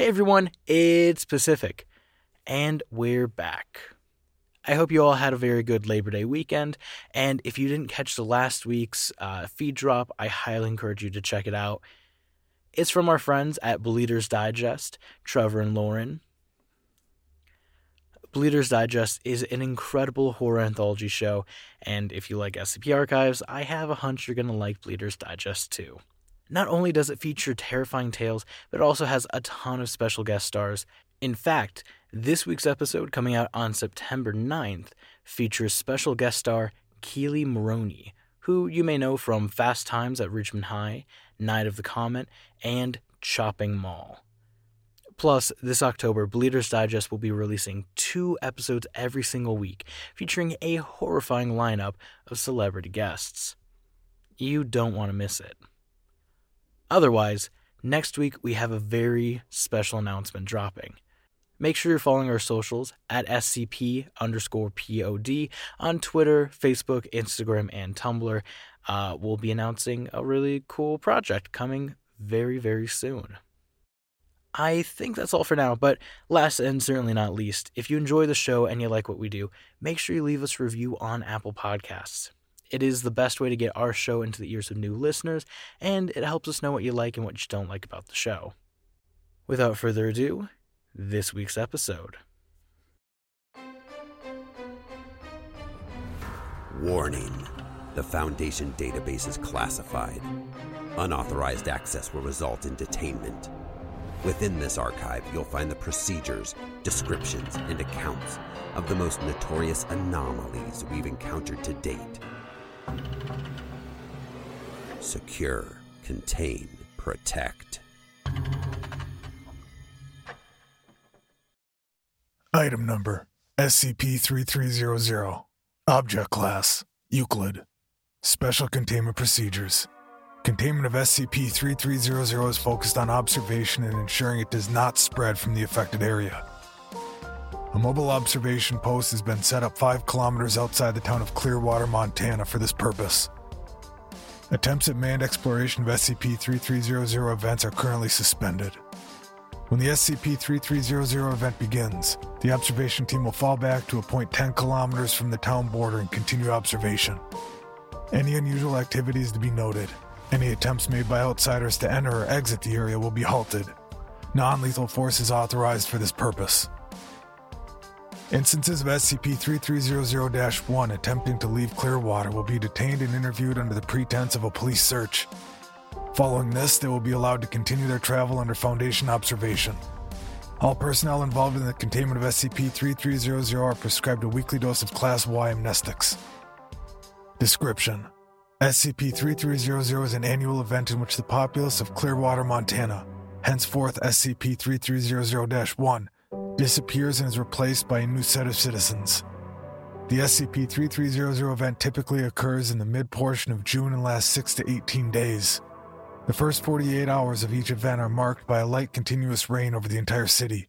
Hey everyone, it's Pacific, and we're back. I hope you all had a very good Labor Day weekend, and if you didn't catch the last week's uh, feed drop, I highly encourage you to check it out. It's from our friends at Bleeders Digest, Trevor and Lauren. Bleeders Digest is an incredible horror anthology show, and if you like SCP Archives, I have a hunch you're going to like Bleeders Digest too. Not only does it feature terrifying tales, but it also has a ton of special guest stars. In fact, this week's episode, coming out on September 9th, features special guest star Kelli Maroney, who you may know from Fast Times at Ridgemont High, Night of the Comet, and Chopping Mall. Plus, this October, Bleeders Digest will be releasing two episodes every single week, featuring a horrifying lineup of celebrity guests. You don't want to miss it. Otherwise, next week we have a very special announcement dropping. Make sure you're following our socials at SCP underscore POD on Twitter, Facebook, Instagram, and Tumblr. Uh, we'll be announcing a really cool project coming very, very soon. I think that's all for now, but last and certainly not least, if you enjoy the show and you like what we do, make sure you leave us a review on Apple Podcasts. It is the best way to get our show into the ears of new listeners, and it helps us know what you like and what you don't like about the show. Without further ado, this week's episode. Warning The Foundation database is classified. Unauthorized access will result in detainment. Within this archive, you'll find the procedures, descriptions, and accounts of the most notorious anomalies we've encountered to date. Secure, contain, protect. Item number SCP 3300. Object Class Euclid. Special Containment Procedures. Containment of SCP 3300 is focused on observation and ensuring it does not spread from the affected area. A mobile observation post has been set up 5 kilometers outside the town of Clearwater, Montana for this purpose. Attempts at manned exploration of SCP 3300 events are currently suspended. When the SCP 3300 event begins, the observation team will fall back to a point 10 kilometers from the town border and continue observation. Any unusual activities to be noted. Any attempts made by outsiders to enter or exit the area will be halted. Non lethal force is authorized for this purpose. Instances of SCP 3300 1 attempting to leave Clearwater will be detained and interviewed under the pretense of a police search. Following this, they will be allowed to continue their travel under Foundation observation. All personnel involved in the containment of SCP 3300 are prescribed a weekly dose of Class Y amnestics. Description SCP 3300 is an annual event in which the populace of Clearwater, Montana, henceforth SCP 3300 1, disappears and is replaced by a new set of citizens. The SCP 3300 event typically occurs in the mid portion of June and lasts 6 to 18 days. The first 48 hours of each event are marked by a light continuous rain over the entire city.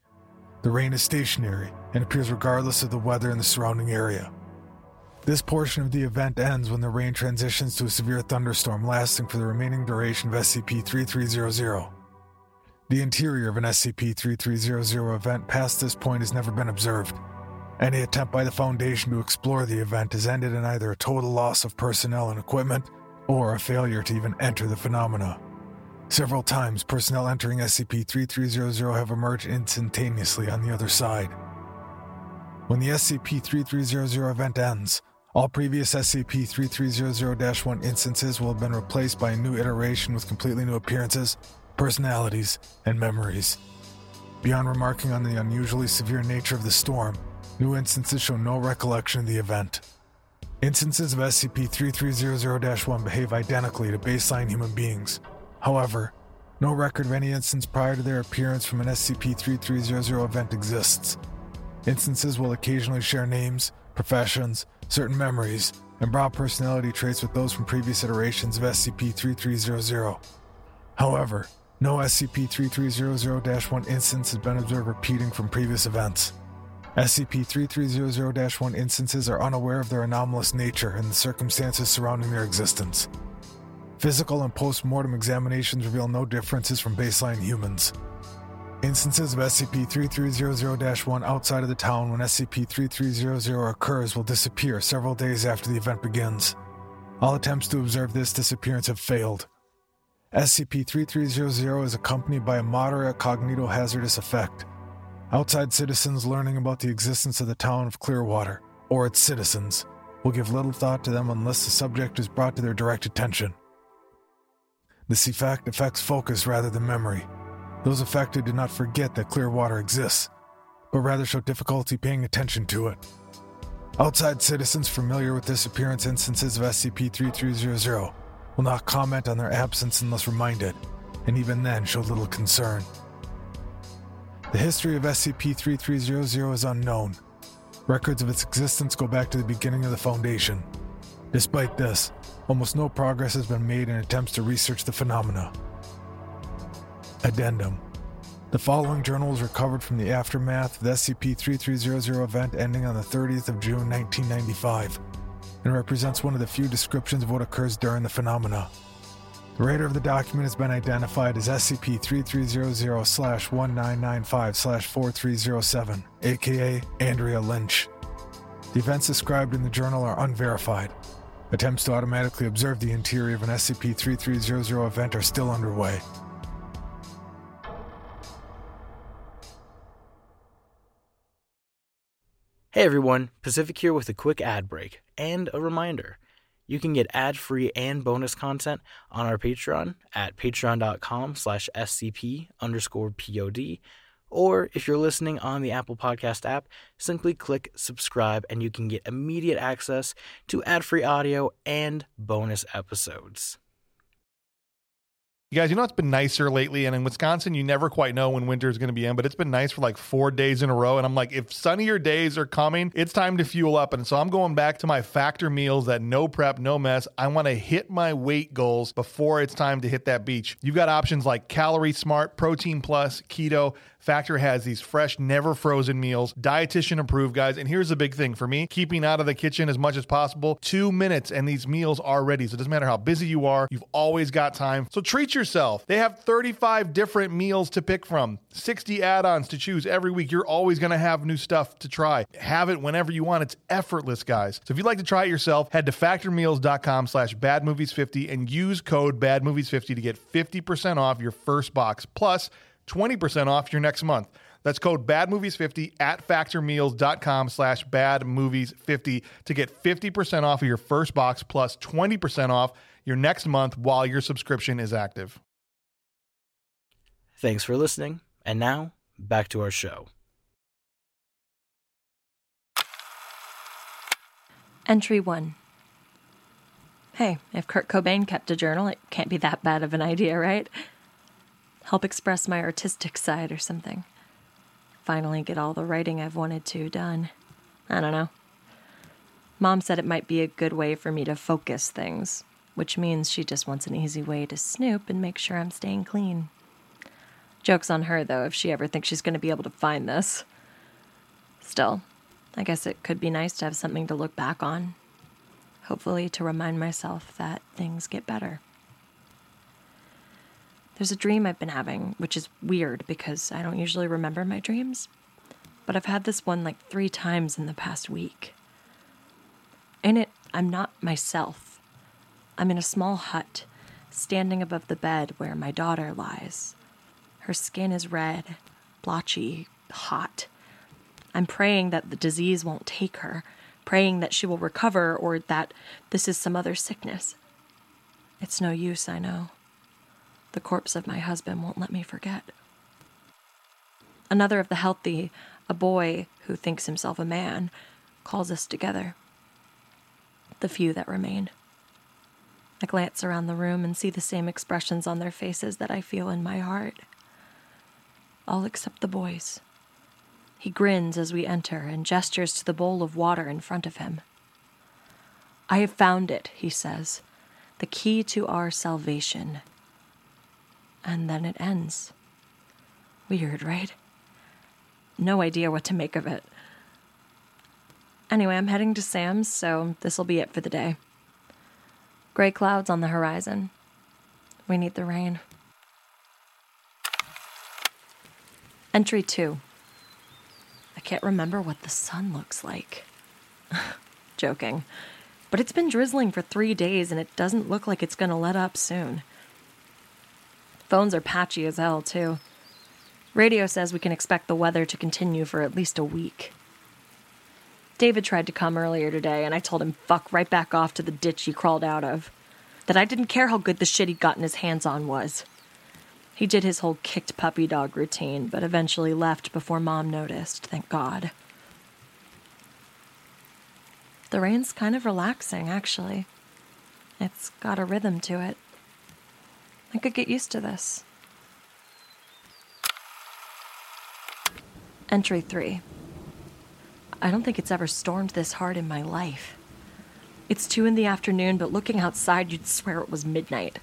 The rain is stationary and appears regardless of the weather in the surrounding area. This portion of the event ends when the rain transitions to a severe thunderstorm lasting for the remaining duration of SCP 3300. The interior of an SCP 3300 event past this point has never been observed. Any attempt by the Foundation to explore the event has ended in either a total loss of personnel and equipment or a failure to even enter the phenomena. Several times, personnel entering SCP 3300 have emerged instantaneously on the other side. When the SCP 3300 event ends, all previous SCP 3300 1 instances will have been replaced by a new iteration with completely new appearances, personalities, and memories. Beyond remarking on the unusually severe nature of the storm, new instances show no recollection of the event. Instances of SCP 3300 1 behave identically to baseline human beings. However, no record of any instance prior to their appearance from an SCP 3300 event exists. Instances will occasionally share names, professions, certain memories, and broad personality traits with those from previous iterations of SCP 3300. However, no SCP 3300 1 instance has been observed repeating from previous events. SCP 3300 1 instances are unaware of their anomalous nature and the circumstances surrounding their existence. Physical and post mortem examinations reveal no differences from baseline humans. Instances of SCP 3300 1 outside of the town when SCP 3300 occurs will disappear several days after the event begins. All attempts to observe this disappearance have failed. SCP 3300 is accompanied by a moderate cognitohazardous effect. Outside citizens learning about the existence of the town of Clearwater, or its citizens, will give little thought to them unless the subject is brought to their direct attention. This effect affects focus rather than memory. Those affected do not forget that Clearwater exists, but rather show difficulty paying attention to it. Outside citizens familiar with disappearance instances of SCP 3300 will not comment on their absence unless reminded, and even then show little concern. The history of SCP 3300 is unknown. Records of its existence go back to the beginning of the Foundation. Despite this, almost no progress has been made in attempts to research the phenomena. Addendum The following journal was recovered from the aftermath of the SCP 3300 event ending on the 30th of June 1995 and represents one of the few descriptions of what occurs during the phenomena. The writer of the document has been identified as SCP 3300 1995 4307, aka Andrea Lynch. The events described in the journal are unverified. Attempts to automatically observe the interior of an SCP 3300 event are still underway. Hey everyone, Pacific here with a quick ad break and a reminder. You can get ad-free and bonus content on our Patreon at patreon.com slash scp underscore pod, or if you're listening on the Apple Podcast app, simply click subscribe and you can get immediate access to ad-free audio and bonus episodes. You guys, you know it's been nicer lately, and in Wisconsin, you never quite know when winter is going to be in, but it's been nice for like four days in a row. And I'm like, if sunnier days are coming, it's time to fuel up. And so I'm going back to my factor meals that no prep, no mess. I want to hit my weight goals before it's time to hit that beach. You've got options like Calorie Smart, Protein Plus, Keto. Factor has these fresh, never frozen meals, dietitian approved, guys. And here's the big thing for me keeping out of the kitchen as much as possible. Two minutes, and these meals are ready. So it doesn't matter how busy you are, you've always got time. So treat yourself. They have 35 different meals to pick from, 60 add ons to choose every week. You're always going to have new stuff to try. Have it whenever you want. It's effortless, guys. So if you'd like to try it yourself, head to factormeals.com slash badmovies50 and use code badmovies50 to get 50% off your first box. Plus, 20% off your next month. That's code BADMOVIES50 at factormeals.com slash badmovies50 to get 50% off of your first box plus 20% off your next month while your subscription is active. Thanks for listening, and now back to our show. Entry 1. Hey, if Kurt Cobain kept a journal, it can't be that bad of an idea, right? Help express my artistic side or something. Finally, get all the writing I've wanted to done. I don't know. Mom said it might be a good way for me to focus things, which means she just wants an easy way to snoop and make sure I'm staying clean. Joke's on her, though, if she ever thinks she's going to be able to find this. Still, I guess it could be nice to have something to look back on. Hopefully, to remind myself that things get better. There's a dream I've been having, which is weird because I don't usually remember my dreams. But I've had this one like three times in the past week. In it, I'm not myself. I'm in a small hut, standing above the bed where my daughter lies. Her skin is red, blotchy, hot. I'm praying that the disease won't take her, praying that she will recover or that this is some other sickness. It's no use, I know. The corpse of my husband won't let me forget. Another of the healthy, a boy who thinks himself a man, calls us together. The few that remain. I glance around the room and see the same expressions on their faces that I feel in my heart. All except the boy's. He grins as we enter and gestures to the bowl of water in front of him. I have found it, he says, the key to our salvation. And then it ends. Weird, right? No idea what to make of it. Anyway, I'm heading to Sam's, so this'll be it for the day. Gray clouds on the horizon. We need the rain. Entry 2. I can't remember what the sun looks like. Joking. But it's been drizzling for three days and it doesn't look like it's gonna let up soon. Phones are patchy as hell, too. Radio says we can expect the weather to continue for at least a week. David tried to come earlier today, and I told him fuck right back off to the ditch he crawled out of. That I didn't care how good the shit he'd gotten his hands on was. He did his whole kicked puppy dog routine, but eventually left before Mom noticed, thank God. The rain's kind of relaxing, actually. It's got a rhythm to it. I could get used to this. Entry 3. I don't think it's ever stormed this hard in my life. It's 2 in the afternoon, but looking outside, you'd swear it was midnight.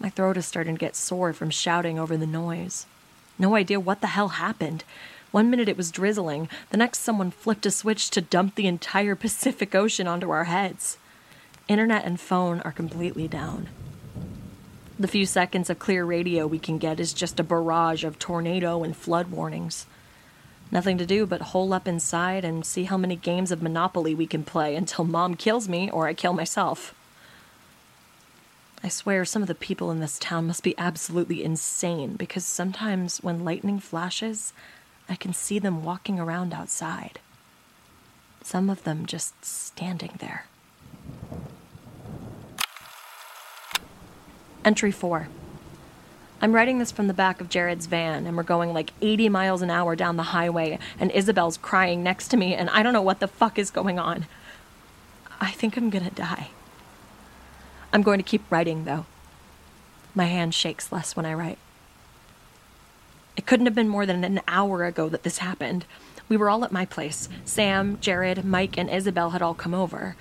My throat is starting to get sore from shouting over the noise. No idea what the hell happened. One minute it was drizzling, the next, someone flipped a switch to dump the entire Pacific Ocean onto our heads. Internet and phone are completely down. The few seconds of clear radio we can get is just a barrage of tornado and flood warnings. Nothing to do but hole up inside and see how many games of Monopoly we can play until mom kills me or I kill myself. I swear some of the people in this town must be absolutely insane because sometimes when lightning flashes, I can see them walking around outside. Some of them just standing there. Entry 4. I'm writing this from the back of Jared's van, and we're going like 80 miles an hour down the highway, and Isabel's crying next to me, and I don't know what the fuck is going on. I think I'm gonna die. I'm going to keep writing, though. My hand shakes less when I write. It couldn't have been more than an hour ago that this happened. We were all at my place. Sam, Jared, Mike, and Isabel had all come over.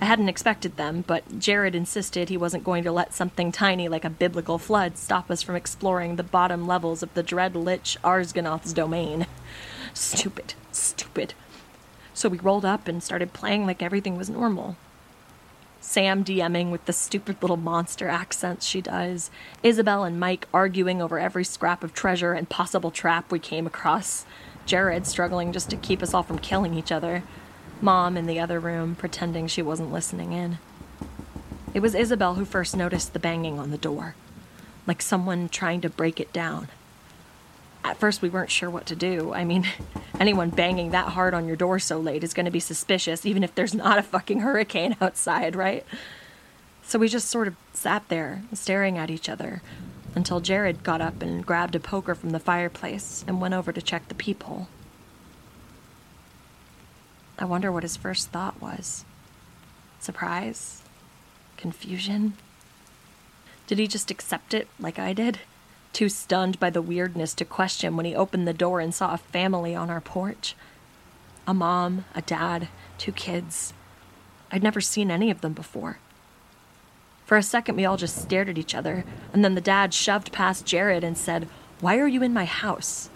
I hadn't expected them, but Jared insisted he wasn't going to let something tiny like a biblical flood stop us from exploring the bottom levels of the dread lich Arsganoth's domain. Stupid, stupid. So we rolled up and started playing like everything was normal. Sam DMing with the stupid little monster accents she does, Isabel and Mike arguing over every scrap of treasure and possible trap we came across, Jared struggling just to keep us all from killing each other. Mom in the other room, pretending she wasn't listening in. It was Isabel who first noticed the banging on the door, like someone trying to break it down. At first, we weren't sure what to do. I mean, anyone banging that hard on your door so late is going to be suspicious, even if there's not a fucking hurricane outside, right? So we just sort of sat there, staring at each other, until Jared got up and grabbed a poker from the fireplace and went over to check the peephole. I wonder what his first thought was surprise? Confusion? Did he just accept it like I did? Too stunned by the weirdness to question when he opened the door and saw a family on our porch a mom, a dad, two kids. I'd never seen any of them before. For a second, we all just stared at each other, and then the dad shoved past Jared and said, Why are you in my house?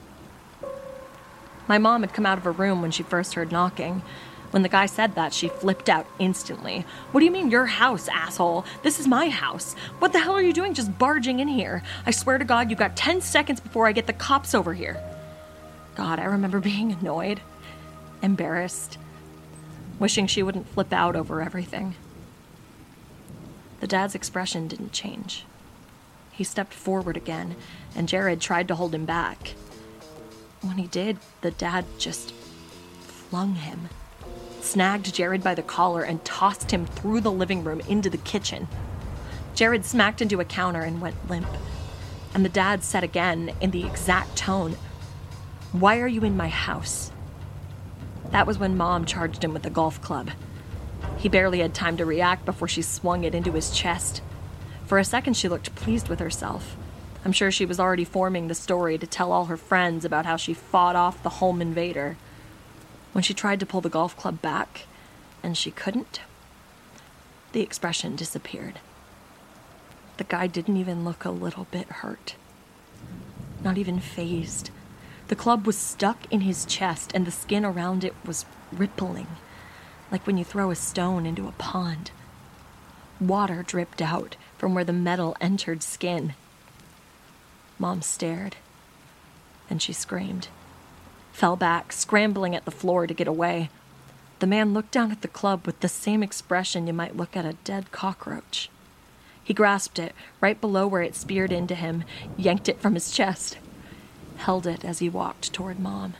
My mom had come out of her room when she first heard knocking. When the guy said that, she flipped out instantly. What do you mean, your house, asshole? This is my house. What the hell are you doing just barging in here? I swear to God, you got 10 seconds before I get the cops over here. God, I remember being annoyed, embarrassed, wishing she wouldn't flip out over everything. The dad's expression didn't change. He stepped forward again, and Jared tried to hold him back. When he did, the dad just flung him, snagged Jared by the collar, and tossed him through the living room into the kitchen. Jared smacked into a counter and went limp. And the dad said again, in the exact tone, Why are you in my house? That was when Mom charged him with a golf club. He barely had time to react before she swung it into his chest. For a second, she looked pleased with herself. I'm sure she was already forming the story to tell all her friends about how she fought off the home invader. When she tried to pull the golf club back, and she couldn't, the expression disappeared. The guy didn't even look a little bit hurt. Not even fazed. The club was stuck in his chest, and the skin around it was rippling, like when you throw a stone into a pond. Water dripped out from where the metal entered skin. Mom stared. Then she screamed, fell back, scrambling at the floor to get away. The man looked down at the club with the same expression you might look at a dead cockroach. He grasped it right below where it speared into him, yanked it from his chest, held it as he walked toward Mom.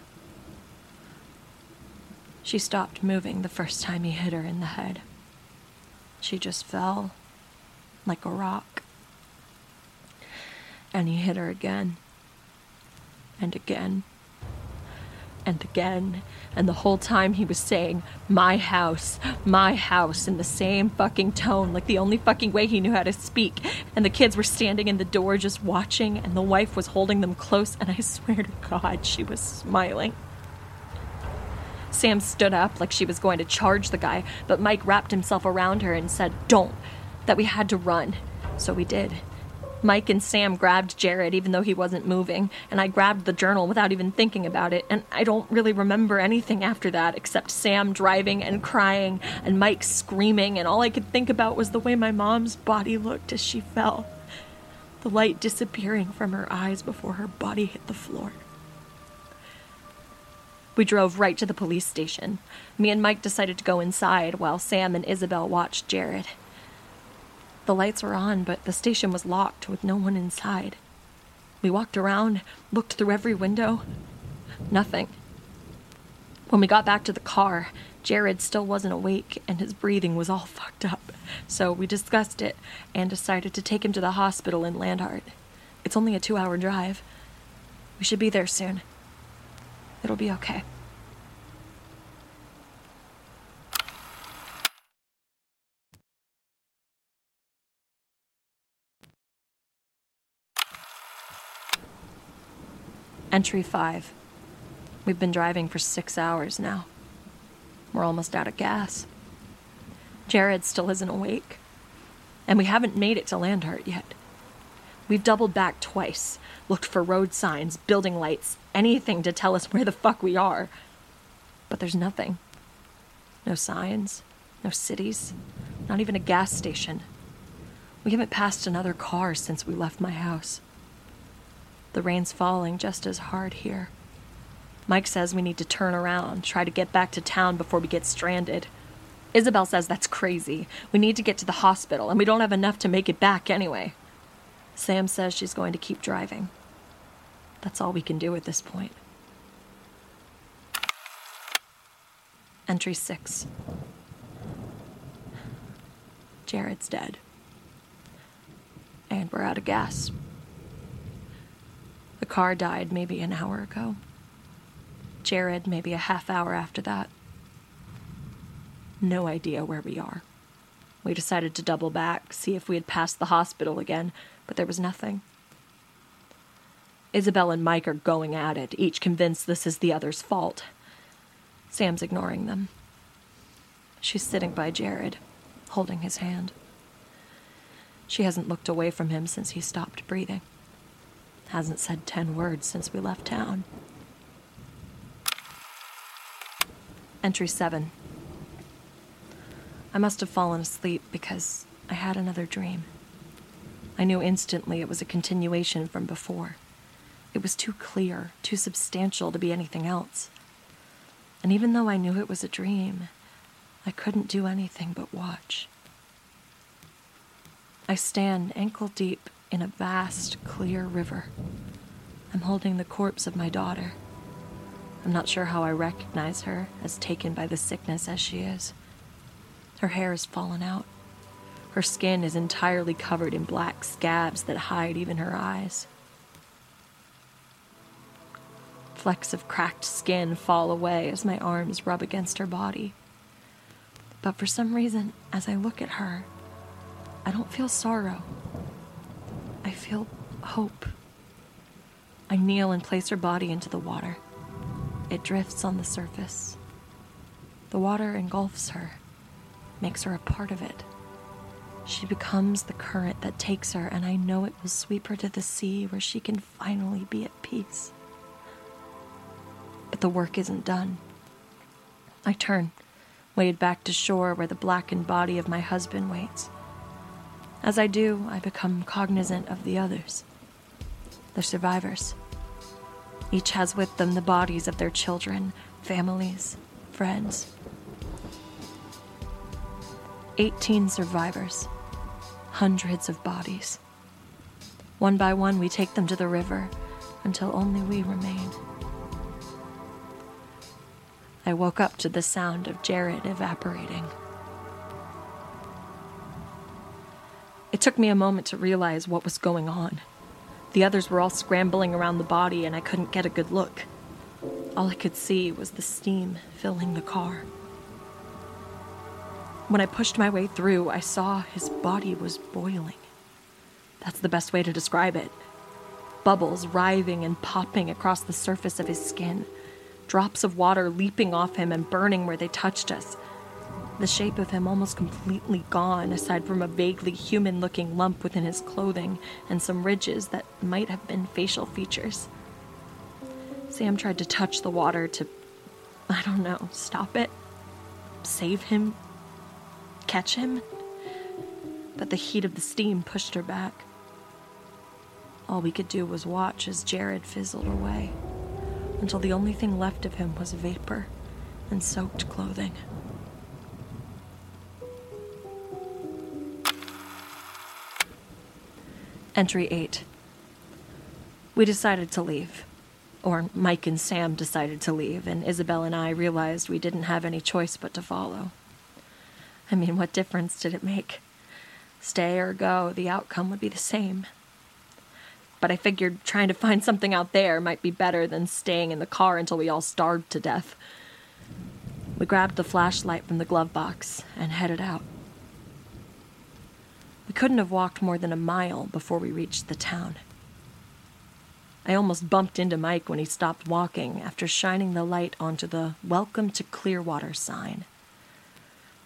She stopped moving the first time he hit her in the head. She just fell like a rock. And he hit her again, and again, and again. And the whole time he was saying, My house, my house, in the same fucking tone, like the only fucking way he knew how to speak. And the kids were standing in the door just watching, and the wife was holding them close, and I swear to God, she was smiling. Sam stood up like she was going to charge the guy, but Mike wrapped himself around her and said, Don't, that we had to run. So we did. Mike and Sam grabbed Jared even though he wasn't moving, and I grabbed the journal without even thinking about it, and I don't really remember anything after that except Sam driving and crying and Mike screaming, and all I could think about was the way my mom's body looked as she fell. The light disappearing from her eyes before her body hit the floor. We drove right to the police station. Me and Mike decided to go inside while Sam and Isabel watched Jared. The lights were on, but the station was locked with no one inside. We walked around, looked through every window. Nothing. When we got back to the car, Jared still wasn't awake and his breathing was all fucked up. So we discussed it and decided to take him to the hospital in Landhart. It's only a two hour drive. We should be there soon. It'll be okay. Entry 5. We've been driving for six hours now. We're almost out of gas. Jared still isn't awake. And we haven't made it to Landhart yet. We've doubled back twice, looked for road signs, building lights, anything to tell us where the fuck we are. But there's nothing. No signs, no cities, not even a gas station. We haven't passed another car since we left my house. The rain's falling just as hard here. Mike says we need to turn around, try to get back to town before we get stranded. Isabel says that's crazy. We need to get to the hospital, and we don't have enough to make it back anyway. Sam says she's going to keep driving. That's all we can do at this point. Entry 6 Jared's dead. And we're out of gas. The car died maybe an hour ago. Jared maybe a half hour after that. No idea where we are. We decided to double back, see if we had passed the hospital again, but there was nothing. Isabel and Mike are going at it, each convinced this is the other's fault. Sam's ignoring them. She's sitting by Jared, holding his hand. She hasn't looked away from him since he stopped breathing. Hasn't said ten words since we left town. Entry 7. I must have fallen asleep because I had another dream. I knew instantly it was a continuation from before. It was too clear, too substantial to be anything else. And even though I knew it was a dream, I couldn't do anything but watch. I stand ankle deep in a vast, clear river. I'm holding the corpse of my daughter. I'm not sure how I recognize her, as taken by the sickness as she is. Her hair has fallen out. Her skin is entirely covered in black scabs that hide even her eyes. Flecks of cracked skin fall away as my arms rub against her body. But for some reason, as I look at her, I don't feel sorrow. I feel hope. I kneel and place her body into the water. It drifts on the surface. The water engulfs her, makes her a part of it. She becomes the current that takes her, and I know it will sweep her to the sea where she can finally be at peace but the work isn't done. I turn, wade back to shore where the blackened body of my husband waits. As I do, I become cognizant of the others, the survivors. Each has with them the bodies of their children, families, friends. 18 survivors, hundreds of bodies. One by one, we take them to the river until only we remain. I woke up to the sound of Jared evaporating. Took me a moment to realize what was going on. The others were all scrambling around the body, and I couldn't get a good look. All I could see was the steam filling the car. When I pushed my way through, I saw his body was boiling. That's the best way to describe it. Bubbles writhing and popping across the surface of his skin, drops of water leaping off him and burning where they touched us. The shape of him almost completely gone, aside from a vaguely human looking lump within his clothing and some ridges that might have been facial features. Sam tried to touch the water to, I don't know, stop it, save him, catch him. But the heat of the steam pushed her back. All we could do was watch as Jared fizzled away until the only thing left of him was vapor and soaked clothing. Entry 8. We decided to leave. Or Mike and Sam decided to leave, and Isabel and I realized we didn't have any choice but to follow. I mean, what difference did it make? Stay or go, the outcome would be the same. But I figured trying to find something out there might be better than staying in the car until we all starved to death. We grabbed the flashlight from the glove box and headed out. We couldn't have walked more than a mile before we reached the town. I almost bumped into Mike when he stopped walking after shining the light onto the Welcome to Clearwater sign.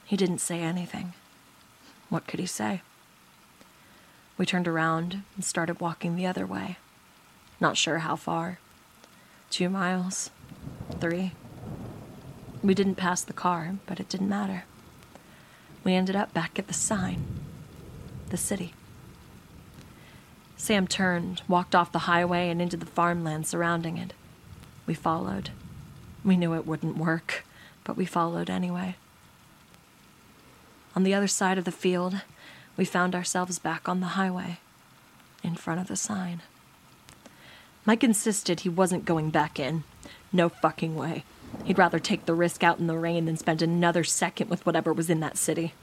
He didn't say anything. What could he say? We turned around and started walking the other way. Not sure how far. Two miles? Three? We didn't pass the car, but it didn't matter. We ended up back at the sign. The city. Sam turned, walked off the highway, and into the farmland surrounding it. We followed. We knew it wouldn't work, but we followed anyway. On the other side of the field, we found ourselves back on the highway, in front of the sign. Mike insisted he wasn't going back in. No fucking way. He'd rather take the risk out in the rain than spend another second with whatever was in that city.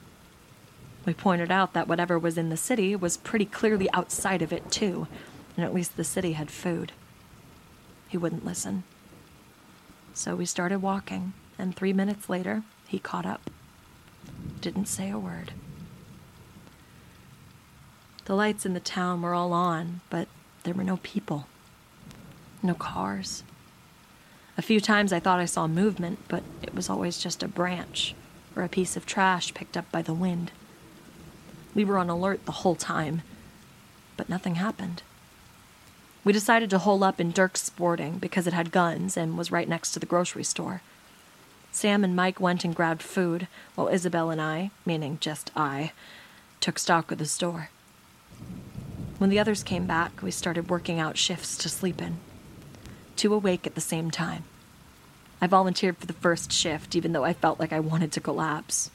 We pointed out that whatever was in the city was pretty clearly outside of it, too, and at least the city had food. He wouldn't listen. So we started walking, and three minutes later, he caught up. Didn't say a word. The lights in the town were all on, but there were no people. No cars. A few times I thought I saw movement, but it was always just a branch or a piece of trash picked up by the wind. We were on alert the whole time, but nothing happened. We decided to hole up in Dirk's Sporting because it had guns and was right next to the grocery store. Sam and Mike went and grabbed food, while Isabel and I, meaning just I, took stock of the store. When the others came back, we started working out shifts to sleep in. Two awake at the same time. I volunteered for the first shift, even though I felt like I wanted to collapse.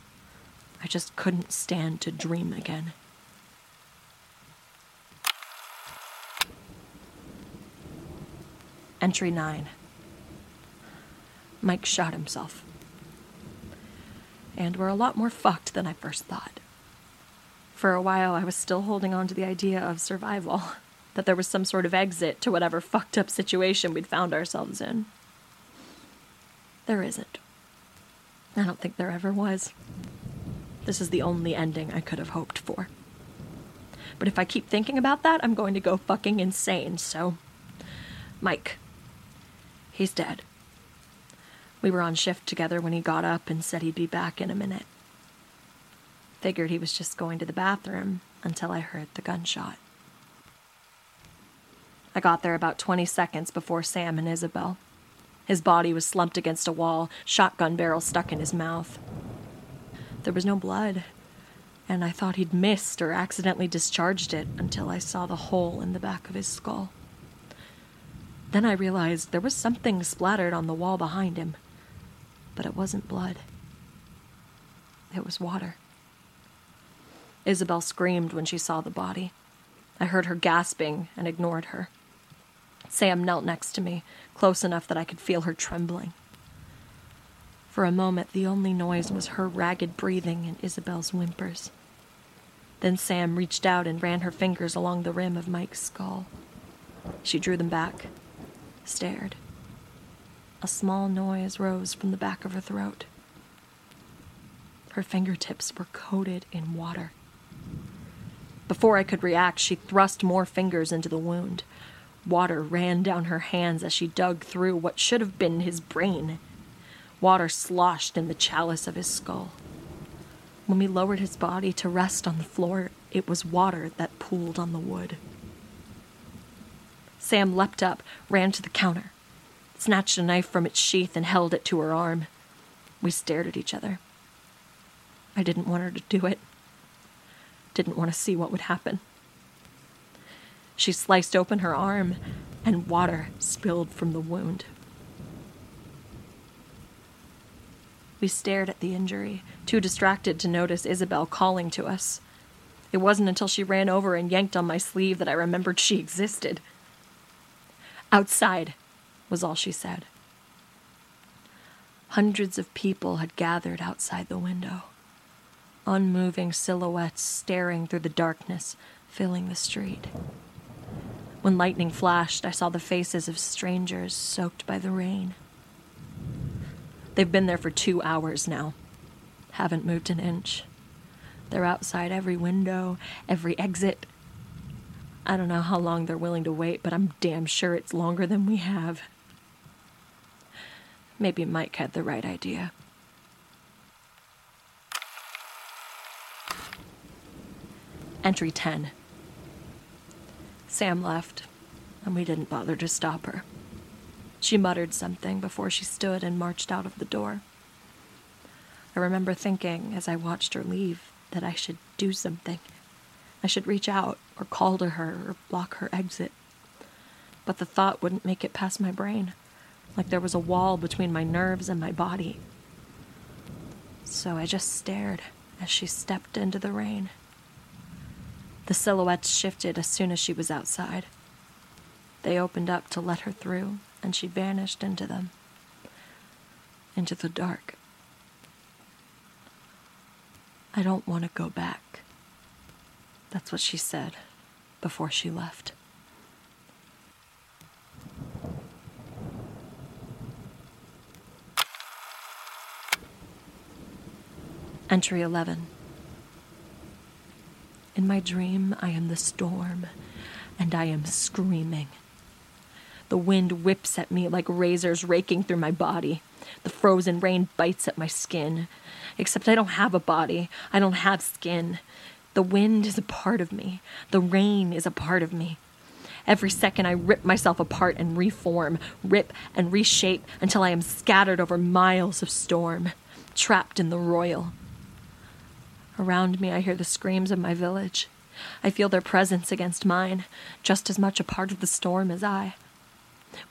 I just couldn't stand to dream again. Entry 9 Mike shot himself. And we're a lot more fucked than I first thought. For a while, I was still holding on to the idea of survival, that there was some sort of exit to whatever fucked up situation we'd found ourselves in. There isn't. I don't think there ever was. This is the only ending I could have hoped for. But if I keep thinking about that, I'm going to go fucking insane, so. Mike. He's dead. We were on shift together when he got up and said he'd be back in a minute. Figured he was just going to the bathroom until I heard the gunshot. I got there about 20 seconds before Sam and Isabel. His body was slumped against a wall, shotgun barrel stuck in his mouth. There was no blood, and I thought he'd missed or accidentally discharged it until I saw the hole in the back of his skull. Then I realized there was something splattered on the wall behind him. But it wasn't blood, it was water. Isabel screamed when she saw the body. I heard her gasping and ignored her. Sam knelt next to me, close enough that I could feel her trembling. For a moment, the only noise was her ragged breathing and Isabel's whimpers. Then Sam reached out and ran her fingers along the rim of Mike's skull. She drew them back, stared. A small noise rose from the back of her throat. Her fingertips were coated in water. Before I could react, she thrust more fingers into the wound. Water ran down her hands as she dug through what should have been his brain. Water sloshed in the chalice of his skull. When we lowered his body to rest on the floor, it was water that pooled on the wood. Sam leapt up, ran to the counter, snatched a knife from its sheath, and held it to her arm. We stared at each other. I didn't want her to do it. Didn't want to see what would happen. She sliced open her arm, and water spilled from the wound. We stared at the injury, too distracted to notice Isabel calling to us. It wasn't until she ran over and yanked on my sleeve that I remembered she existed. Outside, was all she said. Hundreds of people had gathered outside the window, unmoving silhouettes staring through the darkness, filling the street. When lightning flashed, I saw the faces of strangers soaked by the rain. They've been there for two hours now. Haven't moved an inch. They're outside every window, every exit. I don't know how long they're willing to wait, but I'm damn sure it's longer than we have. Maybe Mike had the right idea. Entry 10. Sam left, and we didn't bother to stop her. She muttered something before she stood and marched out of the door. I remember thinking as I watched her leave that I should do something. I should reach out or call to her or block her exit. But the thought wouldn't make it past my brain, like there was a wall between my nerves and my body. So I just stared as she stepped into the rain. The silhouettes shifted as soon as she was outside. They opened up to let her through, and she vanished into them, into the dark. I don't want to go back. That's what she said before she left. Entry 11. In my dream, I am the storm, and I am screaming. The wind whips at me like razors raking through my body. The frozen rain bites at my skin. Except I don't have a body. I don't have skin. The wind is a part of me. The rain is a part of me. Every second I rip myself apart and reform, rip and reshape until I am scattered over miles of storm, trapped in the royal. Around me, I hear the screams of my village. I feel their presence against mine, just as much a part of the storm as I.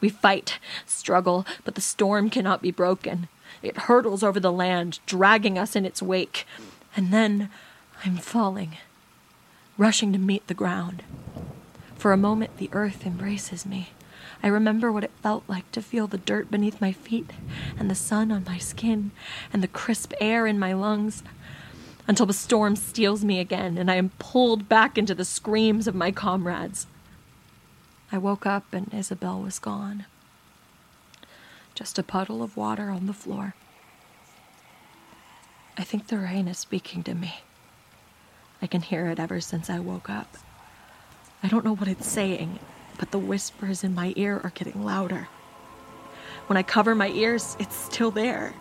We fight, struggle, but the storm cannot be broken. It hurtles over the land, dragging us in its wake. And then I'm falling, rushing to meet the ground. For a moment, the earth embraces me. I remember what it felt like to feel the dirt beneath my feet, and the sun on my skin, and the crisp air in my lungs, until the storm steals me again, and I am pulled back into the screams of my comrades. I woke up and Isabel was gone. Just a puddle of water on the floor. I think the rain is speaking to me. I can hear it ever since I woke up. I don't know what it's saying, but the whispers in my ear are getting louder. When I cover my ears, it's still there.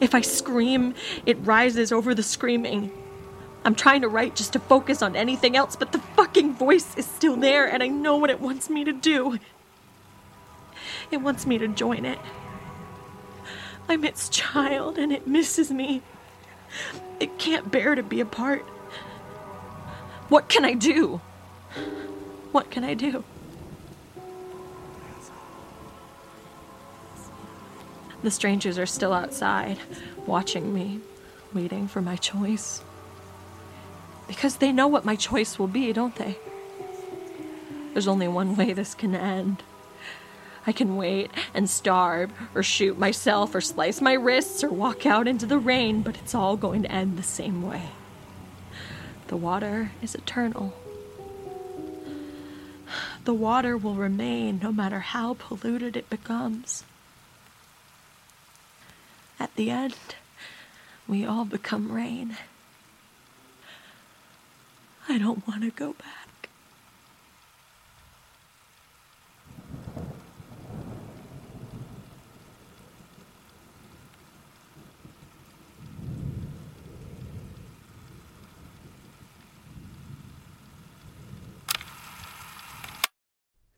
If I scream, it rises over the screaming. I'm trying to write just to focus on anything else, but the fucking voice is still there, and I know what it wants me to do. It wants me to join it. I'm its child, and it misses me. It can't bear to be apart. What can I do? What can I do? The strangers are still outside, watching me, waiting for my choice. Because they know what my choice will be, don't they? There's only one way this can end. I can wait and starve, or shoot myself, or slice my wrists, or walk out into the rain, but it's all going to end the same way. The water is eternal. The water will remain no matter how polluted it becomes. At the end, we all become rain. I don't want to go back.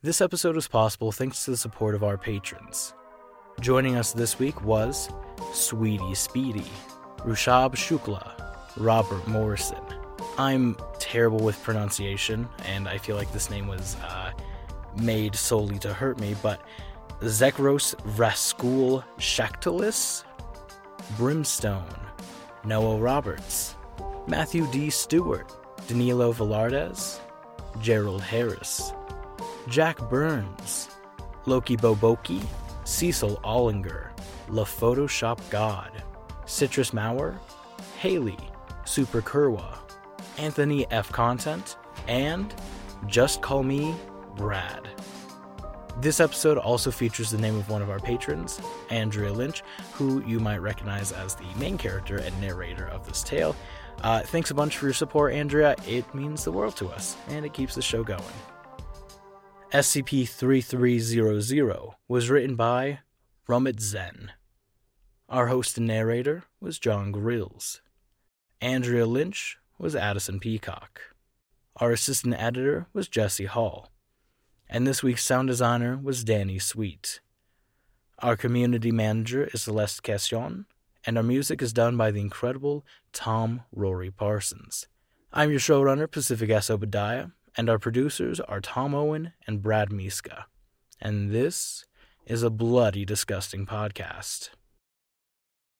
This episode was possible thanks to the support of our patrons. Joining us this week was Sweetie Speedy, Rushabh Shukla, Robert Morrison. I'm terrible with pronunciation, and I feel like this name was uh, made solely to hurt me, but Zekros Raskul Shaktalis, Brimston, Noah Roberts, Matthew D. Stuart, Danilo Velardes, Gerald Harris, Jack Burns, Loki Bo Boki, Cecil Olinger, La Photoshop God, Citrus Maoir, Hailey, Super Kurwa, Anthony F. Content, and Just Call Me Brad. This episode also features the name of one of our patrons, Andrea Lynch, who you might recognize as the main character and narrator of this tale. Uh, thanks a bunch for your support, Andrea. It means the world to us, and it keeps the show going. SCP 3300 was written by rumetzen. Our host and narrator was Jon Grilz. Andrea Lynch was Addison Peacock. Our assistant editor was Jesse Hall. And this week's sound designer was Danny Sweet. Our community manager is Celeste Casian, and our music is done by the incredible Tom Rory Parsons. I'm your showrunner, Pacific S. Obadiah, and our producers are Tom Owen and Brad Miska. And this is a bloody disgusting podcast.